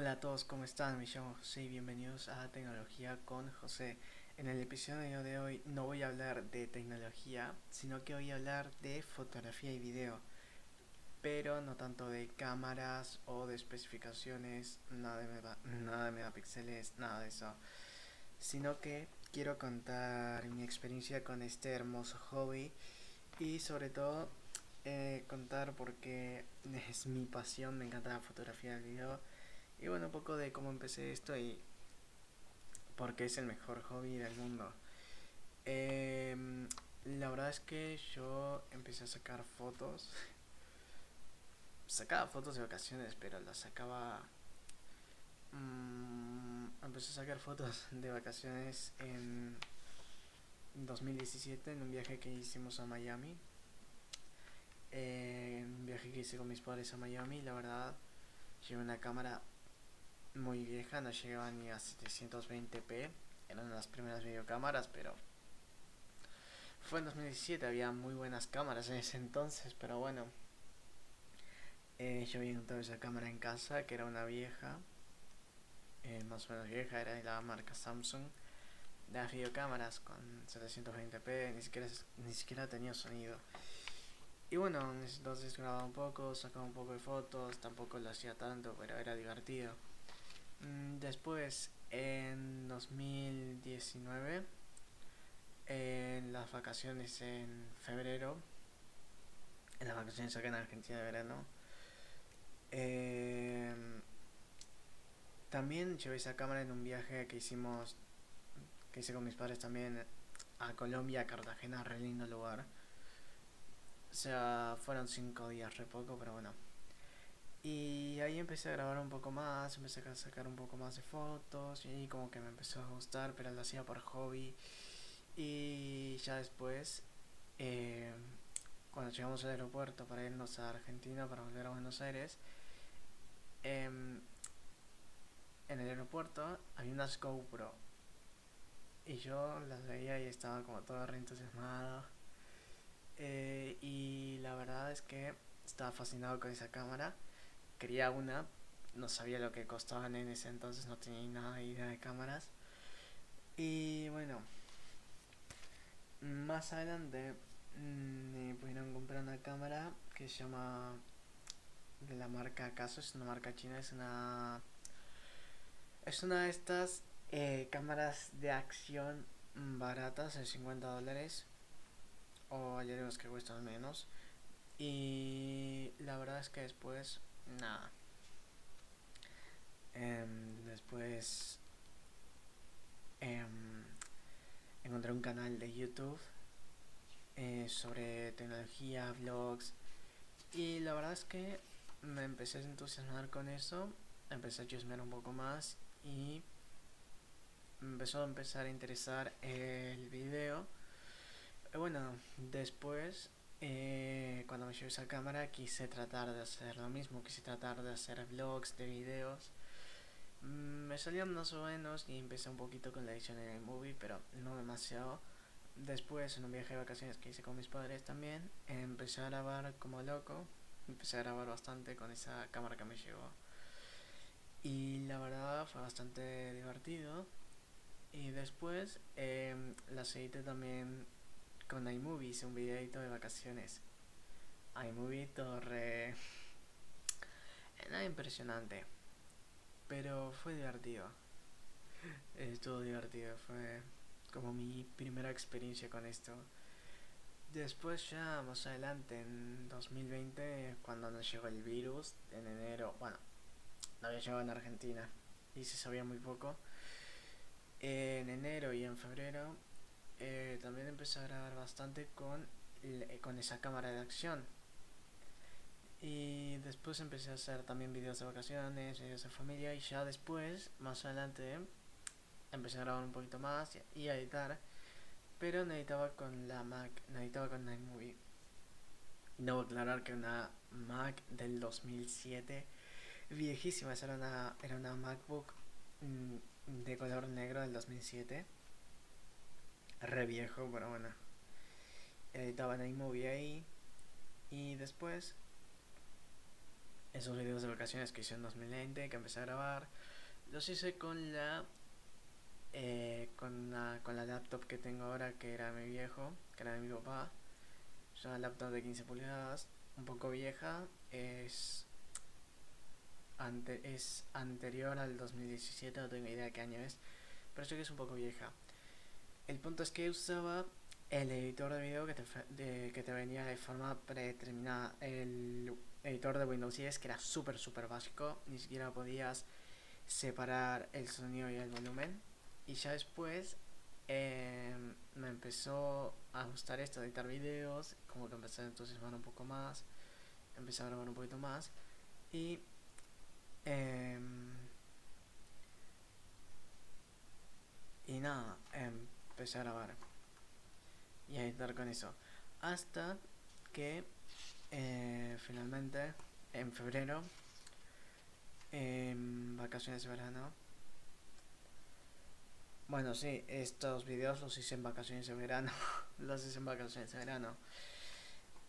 Hola a todos, ¿cómo están? Me llamo José y bienvenidos a Tecnología con José. En el episodio de hoy no voy a hablar de tecnología, sino que voy a hablar de fotografía y video. Pero no tanto de cámaras o de especificaciones, nada de, nada de megapíxeles, nada de eso. Sino que quiero contar mi experiencia con este hermoso hobby y sobre todo eh, contar porque es mi pasión, me encanta la fotografía y el video y bueno, un poco de cómo empecé esto y porque es el mejor hobby del mundo. Em, la verdad es que yo empecé a sacar fotos. Sacaba fotos de vacaciones, pero las sacaba... Mm, empecé a sacar fotos de vacaciones en 2017 en un viaje que hicimos a Miami. Eh, un viaje que hice con mis padres a Miami, la verdad, llevé una cámara muy vieja, no llegaba ni a 720p. Eran las primeras videocámaras, pero fue en 2017, había muy buenas cámaras en ese entonces, pero bueno. Eh, yo había encontrado esa cámara en casa, que era una vieja, eh, más o menos vieja, era de la marca Samsung. Las videocámaras con 720p, ni siquiera, ni siquiera tenía sonido. Y bueno, entonces grababa un poco, sacaba un poco de fotos, tampoco lo hacía tanto, pero era divertido. Mm, después, en 2019, en las vacaciones en febrero, en las vacaciones acá en Argentina de verano, em, también llevé esa cámara en un viaje que hicimos, que hice con mis padres también a Colombia, a Cartagena, re lindo lugar. O sea, fueron cinco días, re poco, pero bueno. Y ahí empecé a grabar un poco más, empecé a sacar un poco más de fotos y como que me empezó a gustar, pero lo hacía por hobby. Y ya después, eh, cuando llegamos al aeropuerto para irnos a Argentina, para volver a Buenos Aires, em, en el aeropuerto había una GoPro. Y yo las veía y estaba como todo re entusiasmado. Eh, y la verdad es que estaba fascinado con esa cámara quería una, no sabía lo que costaban en ese entonces, no tenía nada idea de cámaras. Y bueno, más adelante mm, me pudieron comprar una cámara que se llama de la marca Caso, es una marca china, es una es una de estas eh, cámaras de acción baratas de 50 dólares o hay algunos que cuestan menos y la verdad es que después nada. Em, después em, encontré un canal de YouTube eh, sobre tecnología, vlogs. Y la verdad es que me empecé a entusiasmar con eso. Empecé a chismear un poco más y me empezó a empezar a interesar el video. Bueno, después eh, cuando me llevé esa cámara quise tratar de hacer lo mismo, quise tratar de hacer vlogs de videos. Mm, me salían más o menos y empecé un poquito con la edición en el movie, pero no demasiado. Después, en un viaje de vacaciones que hice con mis padres también, empecé a grabar como loco. Empecé a grabar bastante con esa cámara que me llevó. Y la verdad fue bastante divertido. Y después eh, las edité también con iMovie hice un videito de vacaciones. iMovie todo re... Nada impresionante. Pero fue divertido. Estuvo divertido. Fue como mi primera experiencia con esto. Después ya más adelante, en 2020, cuando nos llegó el virus, en enero, bueno, no había llegado en Argentina y se sabía muy poco. En enero y en febrero eh, también empecé a grabar bastante con, eh, con esa cámara de acción. Y después empecé a hacer también videos de vacaciones, videos de familia y ya después, más adelante, empecé a grabar un poquito más y a editar. Pero no editaba con la Mac, no editaba con iMovie. Y debo aclarar que una Mac del 2007, viejísima, era una, era una MacBook mm, de color negro del 2007 re viejo, pero bueno. Editaba en iMovie ahí. Y después esos videos de vacaciones que hice en 2020, que empecé a grabar, los hice con la, eh, con la con la laptop que tengo ahora, que era mi viejo, que era de mi papá. Es una laptop de 15 pulgadas, un poco vieja, es ante, es anterior al 2017, no tengo idea de qué año es, pero sé que es un poco vieja. El punto es que usaba el editor de video que te, que te venía de forma predeterminada. El editor de Windows 10 que era súper, súper básico. Ni siquiera podías separar el sonido y el volumen. Y ya después eh, me empezó a gustar esto editar videos. Como que empecé a entusiasmar un poco más. Empecé a grabar un poquito más. Y... Eh, y nada, empecé a grabar y a editar con eso. Hasta que eh, finalmente en febrero, en vacaciones de verano, bueno, sí, estos videos los hice en vacaciones de verano, los hice en vacaciones de verano.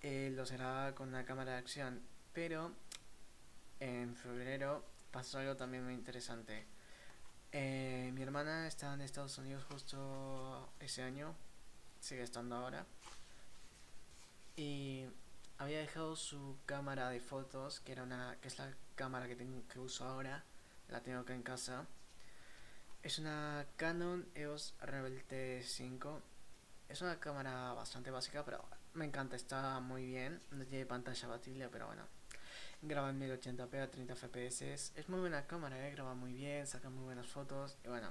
Eh, los grababa con una cámara de acción, pero en febrero pasó algo también muy interesante. Eh, mi hermana estaba en Estados Unidos justo ese año sigue estando ahora. Y había dejado su cámara de fotos, que era una que es la cámara que tengo que uso ahora, la tengo acá en casa. Es una Canon EOS Rebel T5. Es una cámara bastante básica, pero me encanta, está muy bien. No tiene pantalla batible, pero bueno. Graba en 1080p a 30 fps. Es muy buena cámara, eh, graba muy bien, saca muy buenas fotos. Y bueno.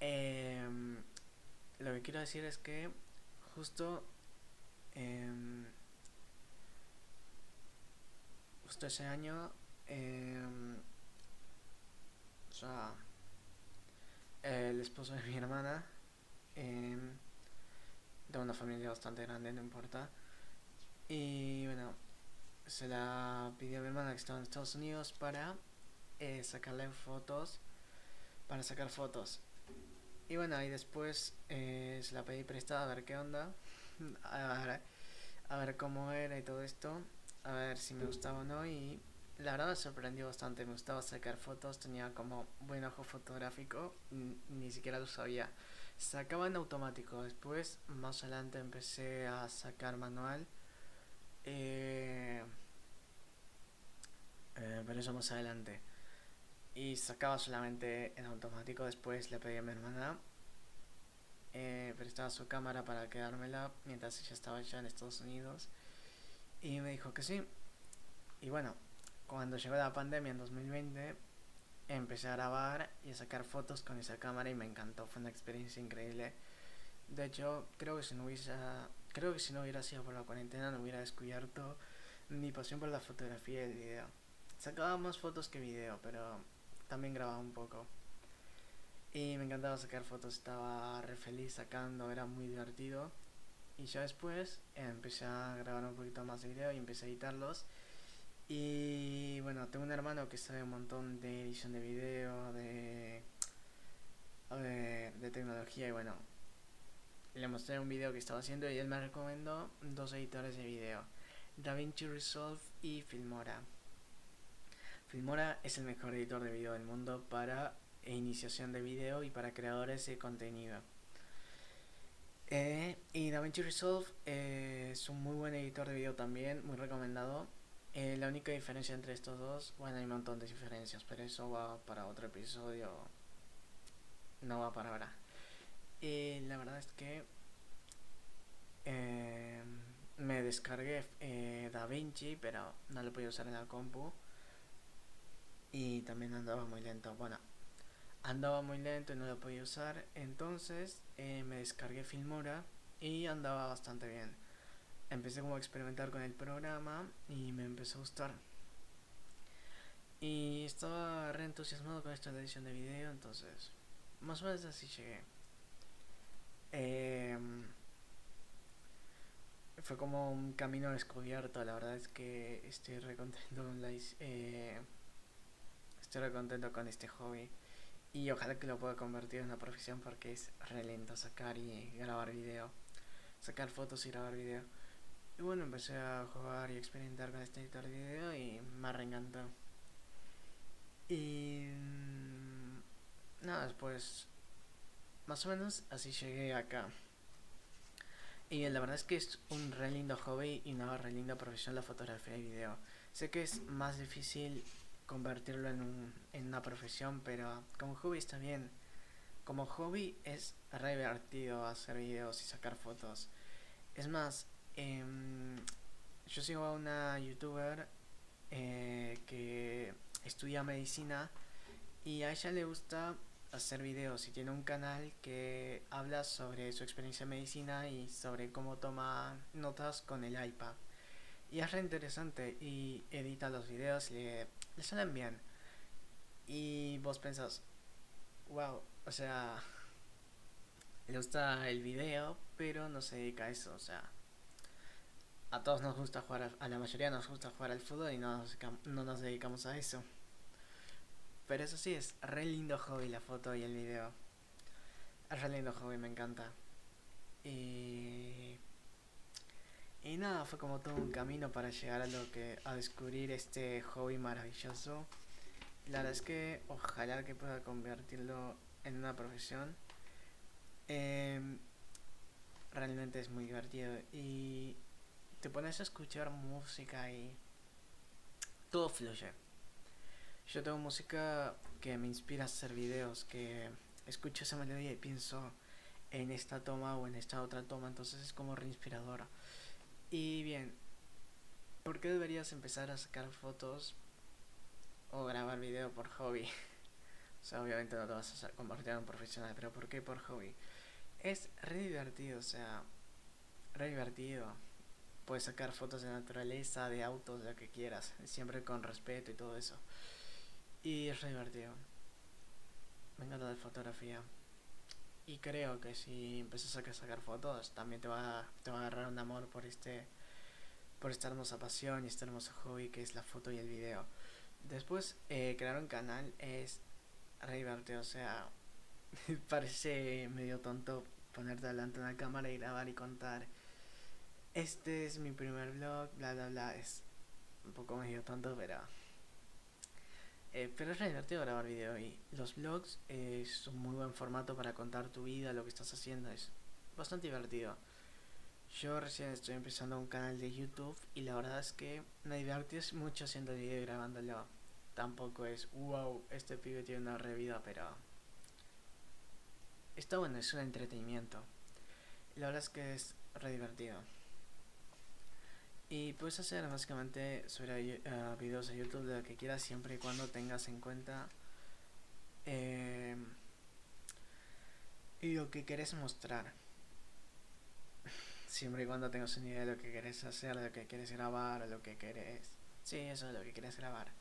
Eh, lo que quiero decir es que justo eh, justo ese año eh, o sea el esposo de mi hermana de una familia bastante grande no importa y bueno se la pidió a mi hermana que estaba en Estados Unidos para eh, sacarle fotos para sacar fotos y bueno, y después eh, se la pedí prestada a ver qué onda, a ver, a ver cómo era y todo esto, a ver si me gustaba o no. Y la verdad me sorprendió bastante, me gustaba sacar fotos, tenía como buen ojo fotográfico, ni siquiera lo sabía. Sacaba en automático, después más adelante empecé a sacar manual. Eh, eh, pero eso más adelante y sacaba solamente en automático. Después le pedí a mi hermana eh, prestaba su cámara para quedármela mientras ella estaba ya en Estados Unidos y me dijo que sí. Y bueno, cuando llegó la pandemia en 2020 empecé a grabar y a sacar fotos con esa cámara y me encantó, fue una experiencia increíble. De hecho, creo que si no hubiese, creo que si no hubiera sido por la cuarentena no hubiera descubierto mi pasión por la fotografía y el video. Sacaba más fotos que video, pero también grababa un poco. Y me encantaba sacar fotos, estaba re feliz sacando, era muy divertido. Y ya después empecé a grabar un poquito más de video y empecé a editarlos. Y bueno, tengo un hermano que sabe un montón de edición de video, de, de, de tecnología y bueno, le mostré un video que estaba haciendo y él me recomendó dos editores de video, DaVinci Resolve y Filmora. Filmora es el mejor editor de video del mundo para iniciación de video y para creadores de contenido. Eh, y DaVinci Resolve eh, es un muy buen editor de video también, muy recomendado. Eh, la única diferencia entre estos dos, bueno, hay un montón de diferencias, pero eso va para otro episodio. No va para ahora. Y la verdad es que me descargué DaVinci, pero no lo podía usar en la compu y también andaba muy lento. Bueno, andaba muy lento y no lo podía usar, entonces eh, me descargué Filmora y andaba bastante bien. Empecé como a experimentar con el programa y me empezó a gustar. Y estaba re entusiasmado con esta edición de video, entonces más o menos así llegué. Em, fue como un camino descubierto, la verdad es que estoy re contento con la... Eh, Estoy contento con este hobby y ojalá que lo pueda convertir en una profesión porque es re lento sacar y grabar video, sacar fotos y grabar video. Y bueno, empecé a jugar y experimentar con este editor de video y me reencantó. Y mm, nada, después más o menos así llegué acá. Y la verdad es que es un re lindo hobby y una re linda profesión la fotografía y video. Sé que es más difícil convertirlo en, un, en una profesión, pero como hobby está bien. Como hobby es re divertido hacer videos y sacar fotos. Es más, em, yo sigo a una youtuber eh, que estudia medicina y a ella le gusta hacer videos y tiene un canal que habla sobre su experiencia en medicina y sobre cómo toma notas con el iPad. Y es re interesante y edita los videos y le, le salen bien. Y vos pensás, wow, o sea, le gusta el video, pero no se dedica a eso, o sea, a todos nos gusta jugar, a la mayoría nos gusta jugar al fútbol y no no nos dedicamos a eso. Pero eso sí, es re lindo hobby la foto y el video. Es re lindo hobby, me encanta. Y... Y nada, fue como todo un camino para llegar a lo que a descubrir este hobby maravilloso. La verdad es que ojalá que pueda convertirlo en una profesión. Em, realmente es muy divertido y te pones a escuchar música y todo fluye. Yo tengo música que me inspira a hacer videos, que escucho esa melodía y pienso en esta toma o en esta otra toma, entonces es como reinspiradora. Y bien, ¿por qué deberías empezar a sacar fotos o grabar video por hobby? o sea, obviamente no te vas a convertir en un profesional, pero ¿por qué por hobby? Es re divertido, o sea, re divertido. Puedes sacar fotos de naturaleza, de autos, de lo que quieras, siempre con respeto y todo eso. Y es divertido. Me encanta la fotografía. Y creo que si empiezas a sacar fotos, también te va, te va a agarrar un amor por este por esta hermosa pasión y este hermoso hobby que es la foto y el video. Después, eh, crear un canal es re divertido. O sea, parece medio tonto ponerte delante de una cámara y grabar y contar. Este es mi primer vlog, bla bla bla. Es un poco medio tonto, pero eh, pero es re divertido grabar video y los vlogs es un muy buen formato para contar tu vida, lo que estás haciendo, es bastante divertido. Yo recién estoy empezando un canal de YouTube y la verdad es que me divertí mucho haciendo el video y grabándolo. Tampoco es, wow, este pibe tiene una re vida, pero... Está bueno, es un entretenimiento. La verdad es que es re divertido. Y puedes hacer básicamente sobre uh, videos de YouTube de lo que quieras siempre y cuando tengas en cuenta eh, lo que querés mostrar. Siempre y cuando tengas una idea de lo que querés hacer, de lo que quieres grabar, o lo que querés. Sí, eso es lo que quieres grabar.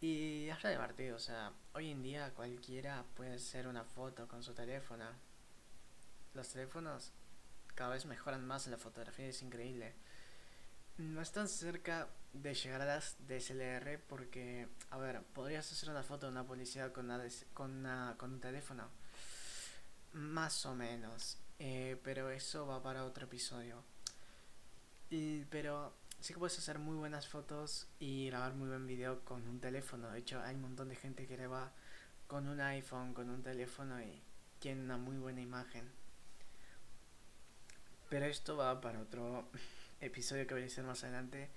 Y re divertido, o sea, hoy en día cualquiera puede hacer una foto con su teléfono. Los teléfonos cada vez mejoran más en la fotografía, es increíble no están cerca de llegar a las DSLR porque, a ver, podrías hacer una foto de una policía con, con, con un teléfono. Más o menos. Eh, pero eso va para otro episodio. Y, pero sí que puedes hacer muy buenas fotos y grabar muy buen video con un teléfono. De hecho, hay un montón de gente que graba con un iPhone, con un teléfono y tiene una muy buena imagen. Pero esto va para otro episodio que voy a hacer más adelante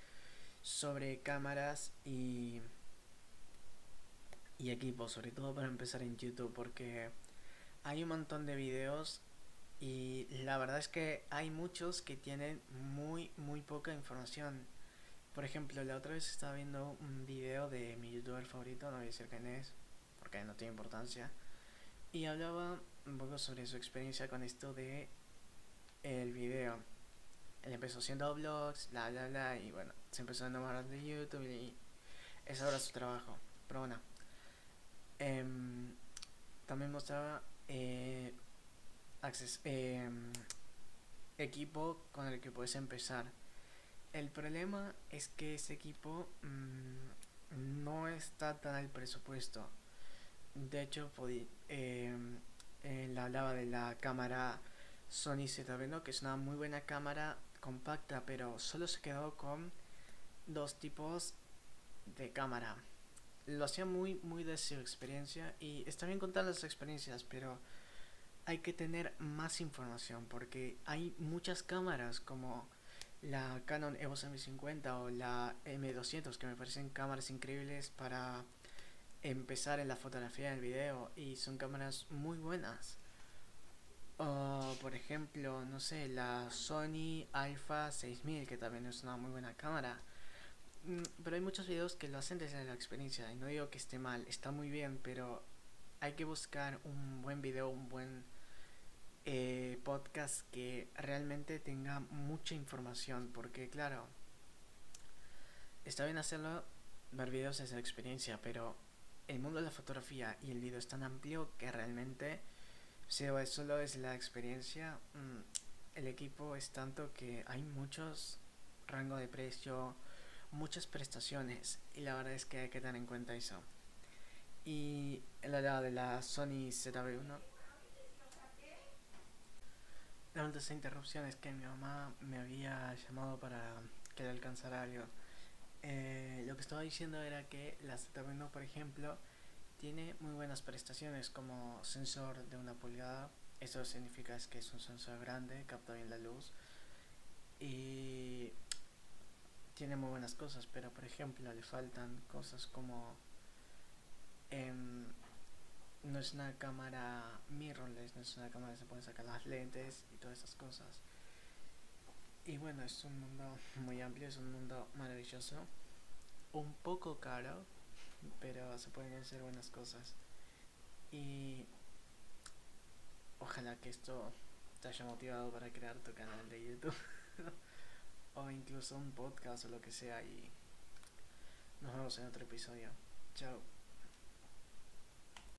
sobre cámaras y, y equipos, sobre todo para empezar en YouTube, porque hay un montón de videos y la verdad es que hay muchos que tienen muy, muy poca información. Por ejemplo, la otra vez estaba viendo un video de mi youtuber favorito, no voy a decir quién es, porque no tiene importancia, y hablaba un poco sobre su experiencia con esto de empezó haciendo vlogs, bla, bla, bla, y bueno, se empezó a enamorar de YouTube y es ahora su trabajo. Pero bueno, em, también mostraba eh, em, equipo con el que puedes empezar. El problema es que ese equipo mm, no está tan al presupuesto. De hecho, eh, él hablaba de la cámara Sony Z, que es una muy buena cámara compacta, pero solo se quedó con dos tipos de cámara. Lo hacía muy, muy de su experiencia y está bien contar las experiencias, pero hay que tener más información porque hay muchas cámaras como la Canon EOS M50 o la M200 que me parecen cámaras increíbles para empezar en la fotografía del video y son cámaras muy buenas. O por ejemplo, no sé, la Sony Alpha 6000 que también es una muy buena cámara. Mm, pero hay muchos videos que lo hacen desde la experiencia y no digo que esté mal, está muy bien, pero hay que buscar un buen video, un buen eh, podcast que realmente tenga mucha información, porque claro, está bien hacerlo, ver videos desde la experiencia, pero el mundo de la fotografía y el video es tan amplio que realmente si solo es la experiencia, mm, el equipo es tanto que hay muchos rangos de precio, muchas prestaciones y la verdad es que hay que tener en cuenta eso. Y el lado de la Sony ZV1, la única interrupción es que mi mamá me había llamado para que le alcanzara algo. Eh, lo que estaba diciendo era que la ZV1, por ejemplo, tiene muy buenas prestaciones como sensor de una pulgada. Eso significa que es un sensor grande, capta bien la luz. Y tiene muy buenas cosas, pero por ejemplo le faltan cosas como em, no es una cámara mirrorless, no es una cámara que se puede sacar las lentes y todas esas cosas. Y bueno, es un mundo muy amplio, es un mundo maravilloso, un poco caro, pero se pueden hacer buenas cosas. Y ojalá que esto te haya motivado para crear tu canal de YouTube. o incluso un podcast o lo que sea y nos vemos en otro episodio. Chao.